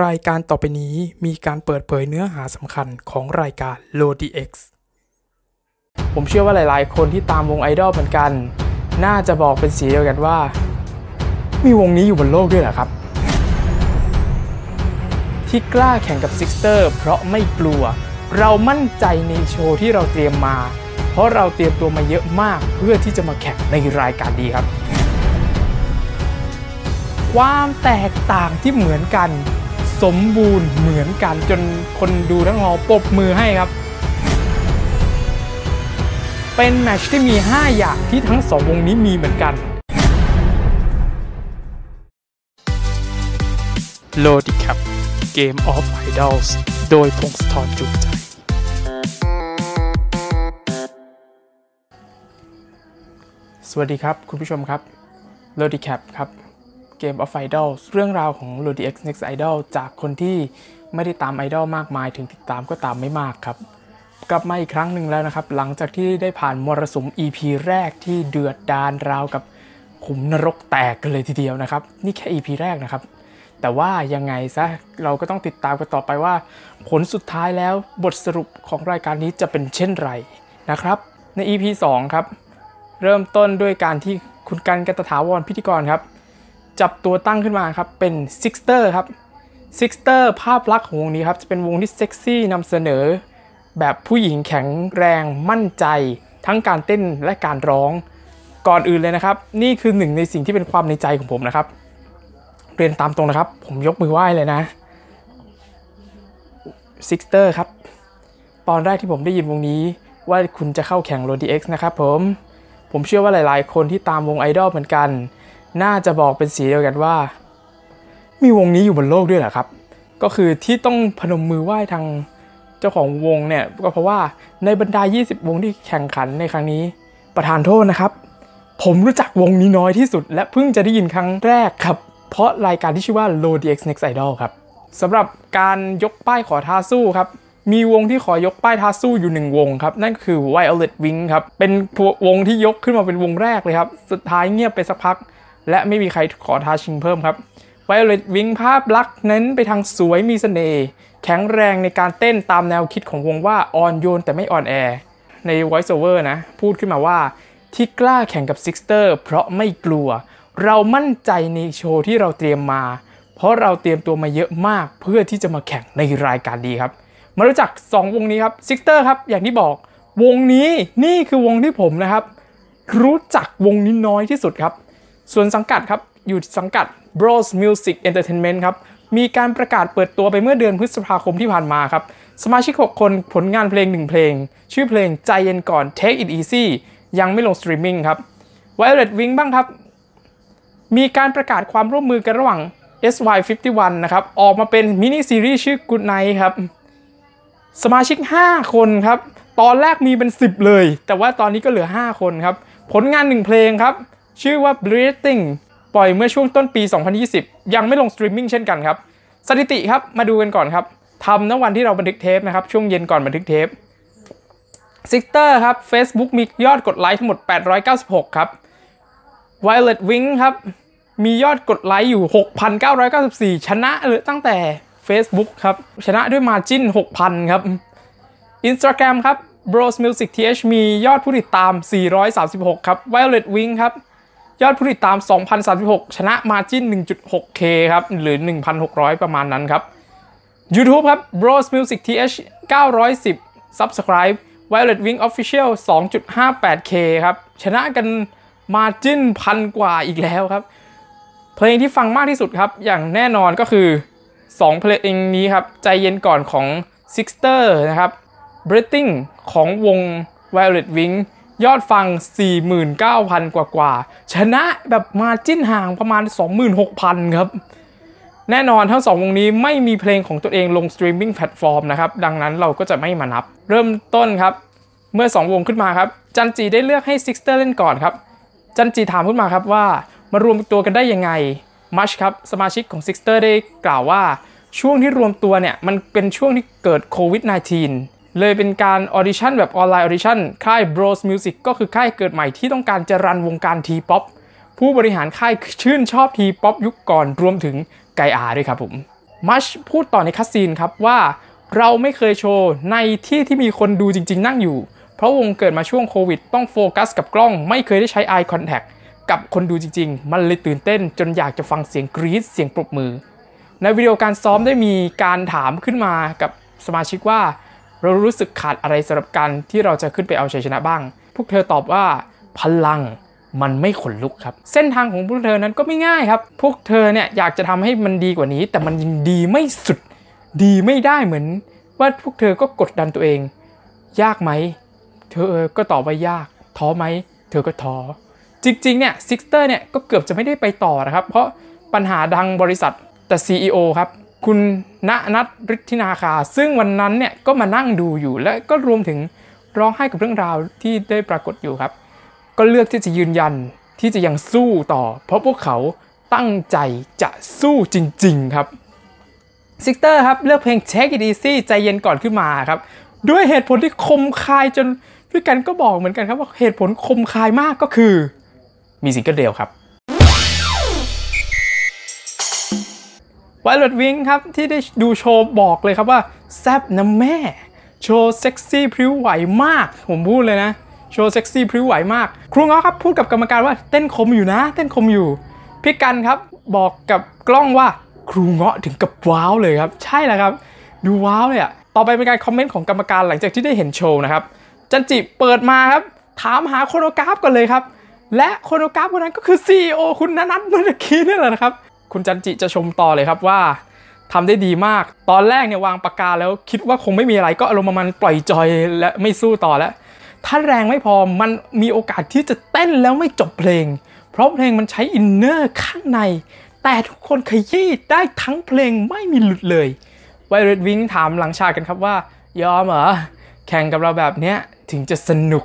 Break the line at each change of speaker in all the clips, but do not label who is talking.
รายการต่อไปนี้มีการเปิดเผยเนื้อหาสำคัญของรายการ LODI X ผมเชื่อว่าหลายๆ คนที่ตามวงไอดอลเหมือนกัน น่าจะบอกเป็นเสียงเดียวกันว่า มีวงนี้อยู่บนโลกด้วยเหรอครับ ที่กล้าแข่งกับซิกเตอร์เพราะไม่กลัว เรามั่นใจในโชว์ที่เราเตรียมมา เพราะเราเตรียมตัวมาเยอะมากเพื่อที่จะมาแข่งในรายการนี้ครับ ความแตกต่างที่เหมือนกัน สมบูรณ์เหมือนกันจนคนดูทั้งหอปรบมือให้ครับ เป็นแมชที่มี 5 อย่างที่ทั้งสองวงนี้มีเหมือนกัน โลดิครับ Game of Idols โดยพงศธรจุใจสวัสดีครับ คุณผู้ชมครับโลดิแคปครับ Game of Idols เรื่องราวของ l o d i X Next Idol จากคนที่ไม่ได้ตามไอดอลมากมายถึงติดตามก็ตามไม่มากครับ กลับมาอีกครั้งหนึ่งแล้วนะครับ หลังจากที่ได้ผ่านมรสุม EP แรกที่เดือดดานราวกับขุมนรกแตกกันเลยทีเดียวนะครับ นี่แค่ EP แรกนะครับ แต่ว่ายังไงซะเราก็ต้องติดตามกันต่อไปว่า ผลสุดท้ายแล้วบทสรุปของรายการนี้จะเป็นเช่นไรนะครับ ใน EP 2 ครับ เริ่มต้นด้วยการที่คุณกันต์ กันตถาวรพิธีกรครับ จับตัวตั้งขึ้นมาครับ เป็นซิกเตอร์ครับซิกเตอร์ภาพลักษณ์ของวงนี้ครับ จะเป็นวงที่เซ็กซี่นำเสนอ แบบผู้หญิงแข็งแรงมั่นใจ ทั้งการเต้นและการร้อง ก่อนอื่นเลยนะครับ นี่คือหนึ่งในสิ่งที่เป็นความในใจของผมนะครับ เรียนตามตรงนะครับ ผมยกมือไหว้เลยนะซิกเตอร์ครับ ตอนแรกที่ผมได้ยินวงนี้ว่าคุณจะเข้าแข่งโรดีเอ็กซ์นะครับผม ผมเชื่อว่าหลายๆ คนที่ตามวงไอดอลเหมือนกัน น่าจะบอกเป็นเสียงเดียวกันว่า มีวงนี้อยู่บนโลกด้วยเหรอครับ ก็คือที่ต้องพนมมือไหว้ทางเจ้าของวงเนี่ยก็เพราะว่าในบรรดา 20 วงที่แข่งขันในครั้งนี้ ประทานโทษนะครับ ผมรู้จักวงนี้น้อยที่สุด และเพิ่งจะได้ยินครั้งแรกครับ เพราะรายการที่ชื่อว่า l o d x Next Idol ครับสำหรับการยกป้ายขอท้าสู้ครับมีวงที่ขอยกป้ายท้าสู้อยู่หนึ่งวงครับ นั่นคือ Violet Wing ครับ เป็นวงที่ยกขึ้นมาเป็นวงแรกเลยครับ สุดท้ายเงียบไปสักพัก และไม่มีใครขอท้าชิงเพิ่มครับ Violet Wing ภาพลักษณ์เน้นไปทางสวยมีเสน่ห์แข็งแรงในการเต้นตามแนวคิดของวงว่าอ่อนโยนแต่ไม่อ่อนแอ ใน Voice Over นะ พูดขึ้นมาว่าที่กล้าแข่งกับ Sixter เพราะไม่กลัว เรามั่นใจในโชว์ที่เราเตรียมมา เพราะเราเตรียมตัวมาเยอะมากเพื่อที่จะมาแข่งในรายการดีครับ มารู้จัก 2 วงนี้ครับ Sixter ครับ อย่างที่บอก วงนี้นี่คือวงที่ผมนะครับ รู้จักวงนี้น้อยที่สุดครับ ส่วนสังกัดครับ อยู่สังกัด Bros Music Entertainment ครับ มีการประกาศเปิดตัวไปเมื่อเดือนพฤษภาคมที่ผ่านมาครับ สมาชิก 6 คนผลงานเพลง 1 เพลง ชื่อเพลงใจเย็นก่อน Take It Easy ยังไม่ลงสตรีมมิ่งครับ Violet Wing บ้างครับ มีการประกาศความร่วมมือกันระหว่าง SY51 นะครับ ออกมาเป็นมินิซีรีส์ชื่อ Good Night ครับ สมาชิก 5 คนครับ ตอนแรกมีเป็น 10 เลย แต่ว่าตอนนี้ก็เหลือ 5 คนครับ ผลงาน 1 เพลงครับ ชื่อว่า Breathing ปล่อยเมื่อช่วงต้นปี 2020 ยังไม่ลงสตรีมมิ่งเช่นกันครับ สถิติครับ มาดูกันก่อนครับทำณวันที่เราบันทึกเทปนะครับ ช่วงเย็นก่อนบันทึกเทปซิกเตอร์ครับ Facebook มียอดกดไลค์ทั้งหมด 896 ครับ Violet Wing ครับ มียอดกดไลค์อยู่ 6,994 ชนะเลยตั้งแต่ Facebook ครับ ชนะด้วย margin 6,000 ครับ Instagram ครับ Bros Music TH มียอดผู้ติดตาม 436 ครับ Violet Wing ครับ ยอดผู้ติดตาม 2,036 ชนะ margin 1.6k ครับ หรือ 1,600 ประมาณนั้นครับ YouTube ครับ Bros Music TH 910 Subscribe Violet Wing Official 2.58k ครับ ชนะกันมาจิ้นพันกว่าอีกแล้วครับ เพลงที่ฟังมากที่สุดครับ อย่างแน่นอนก็คือ 2 เพลงนี้ครับ ใจเย็นก่อนของ Sixter นะครับ Breathing ของวง Violet Wing ยอดฟัง 49,000 กว่ากว่า ชนะแบบ margin ห่างประมาณ 26,000 ครับ แน่นอนทั้ง2วงนี้ไม่มีเพลงของตัวเองลงสตรีมมิ่งแพลตฟอร์มนะครับ ดังนั้นเราก็จะไม่มานับ เริ่มต้นครับ เมื่อ 2 วงขึ้นมาครับ จันจีได้เลือกให้ Sixter เล่นก่อนครับ จันจีถามขึ้นมาครับว่ามารวมตัวกันได้ยังไงมัชครับสมาชิกของ Sixter ได้กล่าวว่าช่วงที่รวมตัวเนี่ยมันเป็นช่วงที่เกิดโควิด -19 เลยเป็นการออดิชั่นแบบออนไลน์ออดิชั่นค่าย Bros Music ก็คือค่ายเกิดใหม่ที่ต้องการจะรันวงการ T-POP ผู้บริหารค่ายชื่นชอบ T-POP ยุคก่อนรวมถึงไกอาด้วยครับผมมัชพูดต่อในคัสซีนครับว่าเราไม่เคยโชว์ในที่ที่มีคนดูจริง ๆ นั่งอยู่ เพราะวงเกิดมาช่วงโควิด ต้องโฟกัสกับกล้อง ไม่เคยได้ใช้ eye contact กับคนดูจริง ๆ มันเลยตื่นเต้นจนอยากจะฟังเสียงกรี๊ดเสียงปรบมือ ในวิดีโอการซ้อมได้มีการถามขึ้นมากับสมาชิกว่า เรารู้สึกขาดอะไรสำหรับการที่เราจะขึ้นไปเอาชัยชนะบ้าง พวกเธอตอบว่าพลังมันไม่ขนลุกครับ เส้นทางของพวกเธอนั้นก็ไม่ง่ายครับ พวกเธอเนี่ยอยากจะทำให้มันดีกว่านี้ แต่มันยังดีไม่สุด ดีไม่ได้เหมือน ว่าพวกเธอก็กดดันตัวเอง ยากไหม เธอก็ตอบว่ายาก ท้อไหม เธอก็ท้อ จริงๆ เนี่ยซิกเตอร์เนี่ยก็เกือบจะไม่ได้ไปต่อนะครับ เพราะปัญหาดังบริษัทแต่ CEO ครับ คุณณนัทฤทธินาคา ซึ่งวันนั้นเนี่ยก็มานั่งดูอยู่และก็รวมถึงร้องไห้กับเรื่องราวที่ได้ปรากฏอยู่ครับ ก็เลือกที่จะยืนยันที่จะยังสู้ต่อ เพราะพวกเขาตั้งใจจะสู้จริง ๆ ครับซิกเตอร์ครับเลือกเพลง Take It Easy ใจเย็นก่อนขึ้นมาครับ ด้วยเหตุผลที่คมคายจนพี่กันก็บอกเหมือนกันครับว่าเหตุผลคมคายมากก็คือ มีซิงเกิลเดียวครับ Violet Wing ครับ ที่ได้ดูโชว์บอกเลยครับว่า แซบนะแม่ โชว์เซ็กซี่พริ้วไหวมาก ผมพูดเลยนะ โชว์เซ็กซี่พริ้วไหวมาก ครูเงาะครับพูดกับกรรมการว่าเต้นคมอยู่นะ เต้นคมอยู่ พี่กันครับบอกกับกล้องว่าครูเงาะถึงกับว้าวเลยครับ ใช่แล้วครับ ดูว้าวเลยอะต่อไปเป็นการคอมเมนต์ของกรรมการหลังจากที่ได้เห็นโชว์นะครับ จันจิเปิดมาครับ ถามหา choreograph กันเลยครับ และ choreograph คนนั้นก็คือ CEO คุณนันัทเมื่อกี้นี่แหละนะครับ คุณจันจิจะชมต่อเลยครับว่าทำได้ดีมาก ตอนแรกเนี่ยวางปากกาแล้วคิดว่าคงไม่มีอะไรก็อารมณ์ประมาณปล่อยจอยและไม่สู้ต่อแล้ว ถ้าแรงไม่พอมันมีโอกาสที่จะเต้นแล้วไม่จบเพลง เพราะเพลงมันใช้ inner ข้างใน แต่ทุกคนขยี้ได้ทั้งเพลงไม่มีหลุดเลยViolet Wing ถามหลังฉากกันครับว่า ยอมเหรอ แข่งกับเราแบบเนี้ยถึงจะสนุก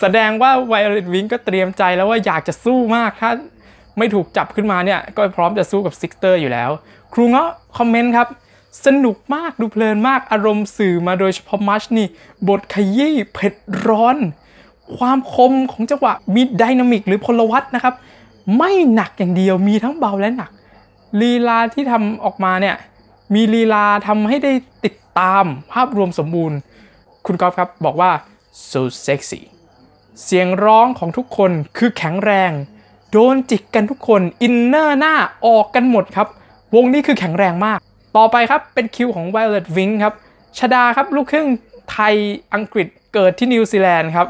แสดงว่า Violet Wing ก็เตรียมใจแล้วว่าอยากจะสู้มากถ้า ไม่ถูกจับขึ้นมาเนี่ยก็พร้อมจะสู้กับซิกเตอร์อยู่แล้ว ครูเงาะคอมเมนต์ครับ สนุกมากดูเพลินมากอารมณ์สื่อมาโดยเฉพาะมัชนี่ บทขยี้เผ็ดร้อน ความคมของจังหวะมี dynamic หรือพลวัตนะครับ ไม่หนักอย่างเดียวมีทั้งเบาและหนักลีลาที่ทำออกมาเนี่ยมีลีลาทำให้ได้ติดตามภาพรวมสมบูรณ์ คุณกอล์ฟครับบอกว่า so sexy เสียงร้องของทุกคนคือแข็งแรง โดนจิกกันทุกคน inner หน้าออกกันหมดครับ วงนี้คือแข็งแรงมาก ต่อไปครับเป็นคิวของ Violet Wing ครับชดาครับลูกครึ่งไทยอังกฤษเกิดที่นิวซีแลนด์ครับ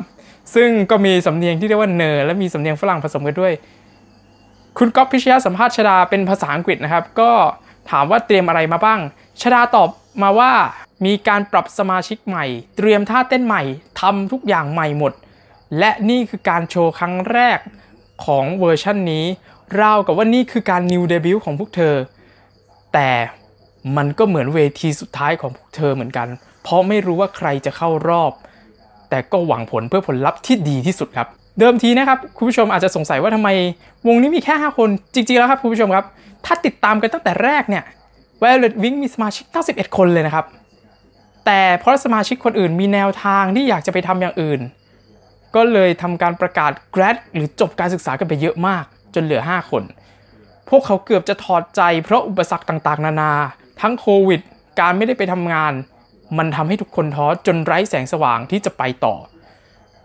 ซึ่งก็มีสำเนียงที่เรียกว่าเหน่อและมีสำเนียงฝรั่งผสมกันด้วย คุณกอล์ฟพิชยาสัมภาษณ์ชดาเป็นภาษาอังกฤษนะครับ ก็ถามว่าเตรียมอะไรมาบ้างชดาตอบมาว่ามีการปรับสมาชิกใหม่ เตรียมท่าเต้นใหม่ทำทุกอย่างใหม่หมด และนี่คือการโชว์ครั้งแรก ของเวอร์ชันนี้ ราวกับว่านี่คือการ new debut ของพวกเธอ แต่มันก็เหมือนเวทีสุดท้ายของพวกเธอเหมือนกัน เพราะไม่รู้ว่าใครจะเข้ารอบ แต่ก็หวังผลเพื่อผลลัพธ์ที่ดีที่สุดครับ เดิมทีนะครับคุณผู้ชมอาจจะสงสัยว่าทำไม วงนี้มีแค่ 5 คน จริงๆแล้วครับคุณผู้ชมครับ ถ้าติดตามกันตั้งแต่แรกเนี่ย Violet Wing มีสมาชิก 91 คนเลยนะครับ แต่เพราะสมาชิกคนอื่นมีแนวทางที่อยากจะไปทำอย่างอื่น ก็เลยทำการประกาศ grad หรือจบการศึกษากันไปเยอะมาก จนเหลือ 5 คน พวกเขาเกือบจะถอดใจเพราะอุปสรรคต่างๆ นานา ทั้งโควิด การไม่ได้ไปทำงาน มันทำให้ทุกคนท้อจนไร้แสงสว่างที่จะไปต่อ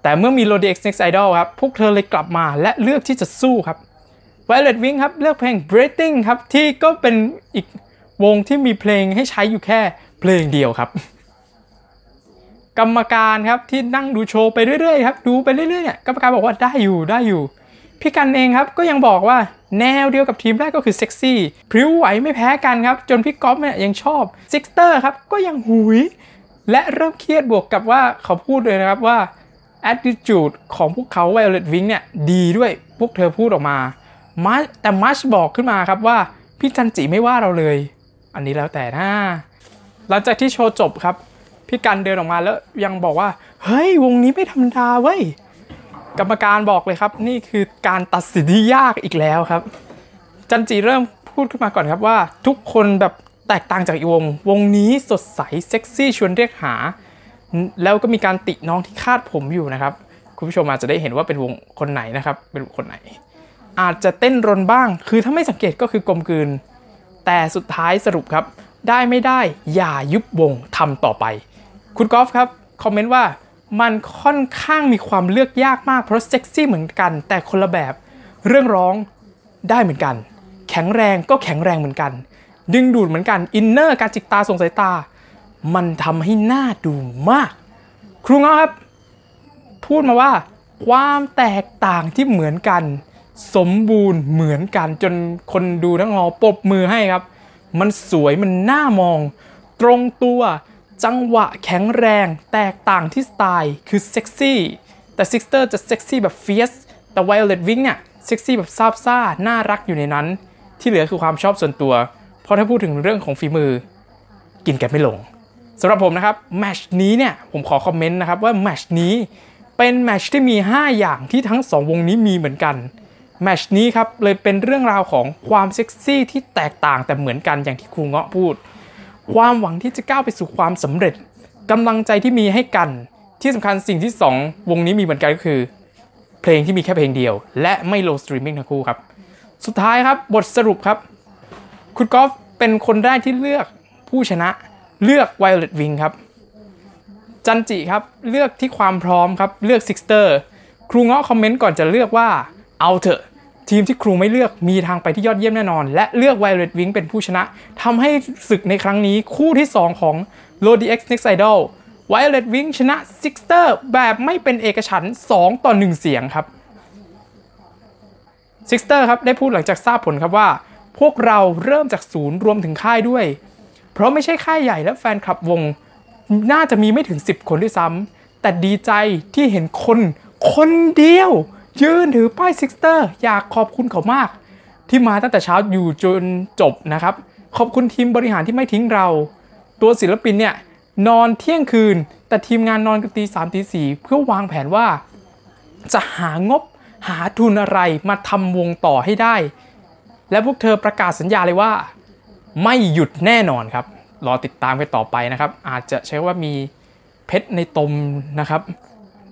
แต่เมื่อมี Lodi X Next Idol ครับ พวกเธอเลยกลับมาและเลือกที่จะสู้ครับ Violet Wing ครับเลือกเพลง Breathing ครับที่ก็เป็นอีกวงที่มีเพลงให้ใช้อยู่แค่เพลงเดียวครับ กรรมการครับที่นั่งดูโชว์ไปเรื่อยๆครับดูไปเรื่อยๆเนี่ยกรรมการบอกว่าได้อยู่ได้อยู่ พี่กันเองครับก็ยังบอกว่าแนวเดียวกับทีมแรกก็คือเซ็กซี่พริ้วไหวไม่แพ้กันครับ จนพี่กอล์ฟเนี่ยยังชอบซิกเตอร์ครับก็ยังหูย และเริ่มเครียดบวกกับว่าเขาพูดเลยนะครับว่า attitude ของพวกเขา Violet Wing เนี่ยดีด้วยพวกเธอพูดออกมามาแต่มัชบอกขึ้นมาครับว่าพี่จันจิไม่ว่าเราเลย อันนี้แล้วแต่นะหลังจากที่โชว์จบครับ พี่กันเดินออกมาแล้วยังบอกว่า เฮ้ยวงนี้ไม่ธรรมดาเว้ยกรรมการบอกเลยครับ นี่คือการตัดสินที่ยากอีกแล้วครับ จันจีเริ่มพูดขึ้นมาก่อนครับว่า ทุกคนแบบแตกต่างจากอีวง วงนี้สดใสเซ็กซี่ชวนเรียกหา แล้วก็มีการติน้องที่คาดผมอยู่นะครับ คุณผู้ชมอาจจะได้เห็นว่าเป็นวงคนไหนนะครับ เป็นคนไหน อาจจะเต้นรนบ้าง คือถ้าไม่สังเกตก็คือกลมกลืนแแต่สุดท้ายสรุปครับ ได้ไม่ได้อย่ายุบวงทำต่อไป คุณกอล์ฟครับคอมเมนต์ว่ามันค่อนข้างมีความเลือกยากมากเพราะเซ็กซี่เหมือนกัน แต่คนละแบบ เรื่องร้องได้เหมือนกัน แข็งแรงก็แข็งแรงเหมือนกัน ดึงดูดเหมือนกันอินเนอร์การจิกตาส่งสายตา มันทำให้หน้าดูมาก ครูเงาครับ พูดมาว่า ความแตกต่างที่เหมือนกัน สมบูรณ์เหมือนกันจนคนดูทั้งหอปรบมือให้ครับ มันสวยมันน่ามอง ตรงตัว จังหวะแข็งแรงแตกต่างที่สไตล์คือเซ็กซี่แต่ซิกเตอร์จะเซ็กซี่แบบ fierce แต่ Violet Wing เนี่ยเซ็กซี่แบบซาบซ่าน่ารักอยู่ในนั้น ที่เหลือคือความชอบส่วนตัว เพราะถ้าพูดถึงเรื่องของฝีมือ กินกันไม่ลงสำหรับผมนะครับแมตช์นี้เนี่ยผมขอคอมเมนต์นะครับว่าแมตช์นี้เป็นแมตช์ที่มี 5 อย่างที่ทั้ง 2 วงนี้มีเหมือนกันแมตช์นี้ครับเลยเป็นเรื่องราวของความเซ็กซี่ที่แตกต่างแต่เหมือนกันอย่างที่ครูเงาะพูด ความหวังที่จะก้าวไปสู่ความสำเร็จกำลังใจที่มีให้กัน ที่สำคัญสิ่งที่ 2 วงนี้มีเหมือนกันก็คือ เพลงที่มีแค่เพลงเดียว และไม่ลงสตรีมมิ่งทั้งคู่ครับ สุดท้ายครับบทสรุปครับ คุณกอล์ฟเป็นคนแรกที่เลือกผู้ชนะเลือก Violet Wing ครับ จันจิครับ เลือกที่ความพร้อมครับ เลือก Sixter ครูเงาะคอมเมนต์ก่อนจะเลือกว่า เอาเถอะ ทีมที่ครูไม่เลือกมีทางไปที่ยอดเยี่ยมแน่นอน และเลือก Violet Wing เป็นผู้ชนะทำให้ศึกในครั้งนี้คู่ที่ 2 ของ Lodi X Next Idol Violet Wing ชนะ Sixter แบบไม่เป็นเอกฉันท์2ต่อ1เสียงครับ Sixter ครับได้พูดหลังจากทราบผลครับว่า พวกเราเริ่มจากศูนย์รวมถึงค่ายด้วย เพราะไม่ใช่ค่ายใหญ่และแฟนคลับวง น่าจะมีไม่ถึง 10 คนด้วยซ้ำแต่ดีใจที่เห็นคนคนเดียว ยืนถือป้าย Sixter อยากขอบคุณเขามาก ที่มาตั้งแต่เช้าอยู่จนจบนะครับ ขอบคุณทีมบริหารที่ไม่ทิ้งเรา ตัวศิลปินเนี่ยนอนเที่ยงคืน แต่ทีมงานนอนกันตีสามตีสี่เพื่อวางแผนว่า จะหางบหาทุนอะไรมาทำวงต่อให้ได้ และพวกเธอประกาศสัญญาเลยว่า ไม่หยุดแน่นอนครับ รอติดตามกันต่อไปนะครับ อาจจะใช้ว่ามีเพชรในตมนะครับ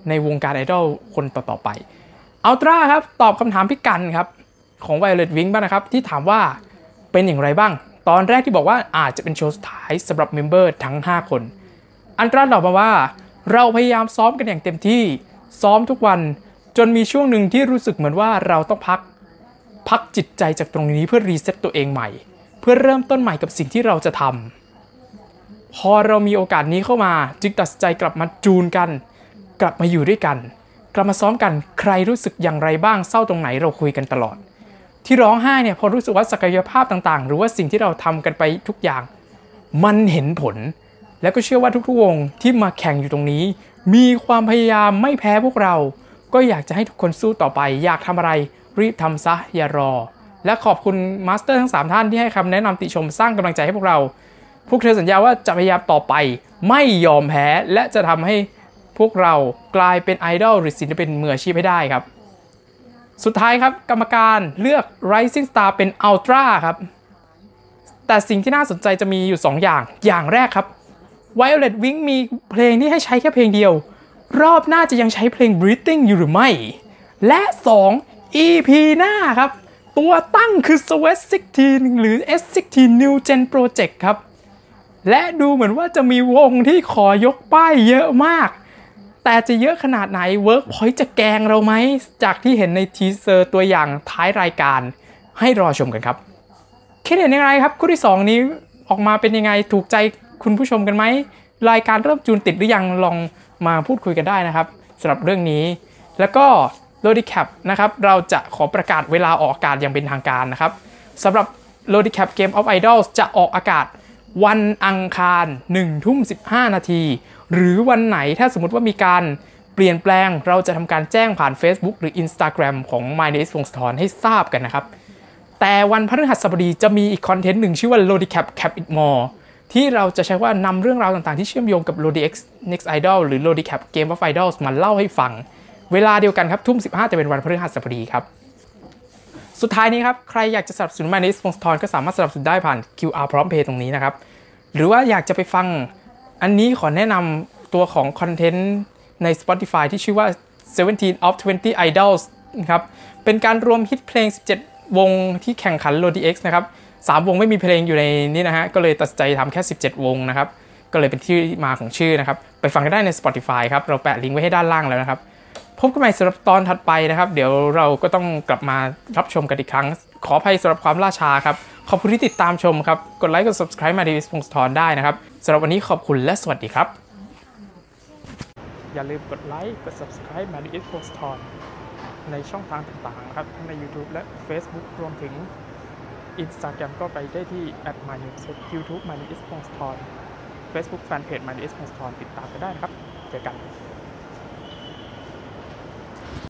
ในวงการไอดอลคนต่อๆไป Ultra ครับตอบคำถามพี่กันครับของ Violet Wing บ้างนะครับ ที่ถามว่าเป็นอย่างไรบ้าง ตอนแรกที่บอกว่าอาจจะเป็นโชว์สุดท้ายสำหรับ member ทั้ง 5 คน Ultra ตอบมาว่า เราพยายามซ้อมกันอย่างเต็มที่ซ้อมทุกวันจนมีช่วงหนึ่งที่รู้สึกเหมือนว่าเราต้องพัก พักจิตใจจากตรงนี้เพื่อรีเซ็ตตัวเองใหม่ เพื่อเริ่มต้นใหม่กับสิ่งที่เราจะทำพอเรามีโอกาสนี้เข้ามา จึงตัดสินใจกลับมาจูนกัน กลับมาอยู่ด้วยกัน กลับมาซ้อมกันใครรู้สึกอย่างไรบ้างเศร้าตรงไหนเราคุยกันตลอด ที่ร้องไห้เนี่ยพอรู้สึกว่าศักยภาพต่างๆ หรือว่าสิ่งที่เราทำกันไปทุกอย่าง มันเห็นผล แล้วก็เชื่อว่าทุกๆวงที่มาแข่งอยู่ตรงนี้ มีความพยายามไม่แพ้พวกเรา ก็อยากจะให้ทุกคนสู้ต่อไป อยากทำอะไร รีบทำซะอย่ารอ และขอบคุณ master ทั้ง 3 ท่านที่ให้คำแนะนำติชมสร้างกำลังใจให้พวกเรา พวกเธอสัญญาว่าจะพยายามต่อไป ไม่ยอมแพ้และจะทำให้ พวกเรากลายเป็นไอดอลหรือศิลปินมืออาชีพให้ได้ครับ สุดท้ายครับกรรมการเลือก Rising Star เป็น Ultra ครับ แต่สิ่งที่น่าสนใจจะมีอยู่ 2 อย่าง อย่างแรกครับ Violet Wing มีเพลงที่ให้ใช้แค่เพลงเดียว รอบหน้าจะยังใช้เพลง Breathing อยู่หรือไม่ และ 2 EP หน้าครับ ตัวตั้งคือ Sweat 16 หรือ S16 New Gen Project ครับและดูเหมือนว่าจะมีวงที่ขอยกป้ายเยอะมาก แต่จะเยอะขนาดไหน Workpoint จะแกงเราไหม จากที่เห็นในทีเซอร์ตัวอย่างท้ายรายการ ให้รอชมกันครับคิดเห็นยังไงครับ คู่ที่ 2 นี้ออกมาเป็นยังไงถูกใจคุณผู้ชมกันไหม รายการเริ่มจูนติดหรือยังลองมาพูดคุยกันได้นะครับสำหรับเรื่องนี้ แล้วก็ l o d i c a p นะครับเราจะขอประกาศเวลาออกอากาศอย่างเป็นทางการนะครับสำหรับ l o d i c a p Game of Idols จะออกอากาศวันอังคาร1ทุ่ม15 นาที หรือวันไหนถ้าสมมติว่ามีการเปลี่ยนแปลง เราจะทำการแจ้งผ่าน Facebook หรือ Instagram ของ My n a m e วงศธรให้ทราบกันนะครับ แต่วันพฤหัสบดีจะมีอีกคอนเทนต์หนึ่งชื่อว่า l o d i c a p Cap It More ที่เราจะใช้ว่านำเรื่องราวต่างๆ ที่เชื่อมโยงกับ l o d i X Next Idol หรือ l o d i c a p Game of Idols มาเล่าให้ฟัง เวลาเดียวกันครับทุ่ม 15 จะเป็นวันพฤหัสบดีครับสุดท้ายนี้ครับ ใครอยากจะสนับสนุน My n a m e วงศธรก็สามารถสนับสนุนได้ผ่าน QR พร้อมเพย์ตรงนี้นะครับ หรือว่าอยากจะไปฟัง อันนี้ขอแนะนำตัวของคอนเทนต์ใน Spotify ที่ชื่อว่า 17 of 20 Idols นะครับ เป็นการรวมฮิตเพลง 17 วงที่แข่งขัน l o d i X นะครับ3วงไม่มีเพลงอยู่ในนี้นะฮะ ก็เลยตัดใจทำแค่ 17 วงนะครับ ก็เลยเป็นที่มาของชื่อนะครับ ไปฟังกันได้ใน Spotify ครับ เราแปะลิงก์ไว้ให้ด้านล่างแล้วนะครับ พบกันใหม่สำหรับตอนถัดไปนะครับ เดี๋ยวเราก็ต้องกลับมารับชมกันอีกครั้ง ขออภัยสำหรับความล่าช้าครับ ขอบคุณที่ติดตามชมครับ กดไลค์กด subscribe มาดีวิสพงศธรได้นะครับสำหรับวันนี้ขอบคุณและสวัสดีครับ อย่าลืมกดไลค์กด subscribe มาดีวิสพงศธรในช่องทางต่างๆครับทั้งใน YouTube และ Facebook รวมถึง Instagram ก็ไปได้ที่ m y n e w s YouTube m y n e w s p o n s t o r Facebook Fanpage m y n e w s p o n s t o r ติดตามกันได้นะครับ เจอกัน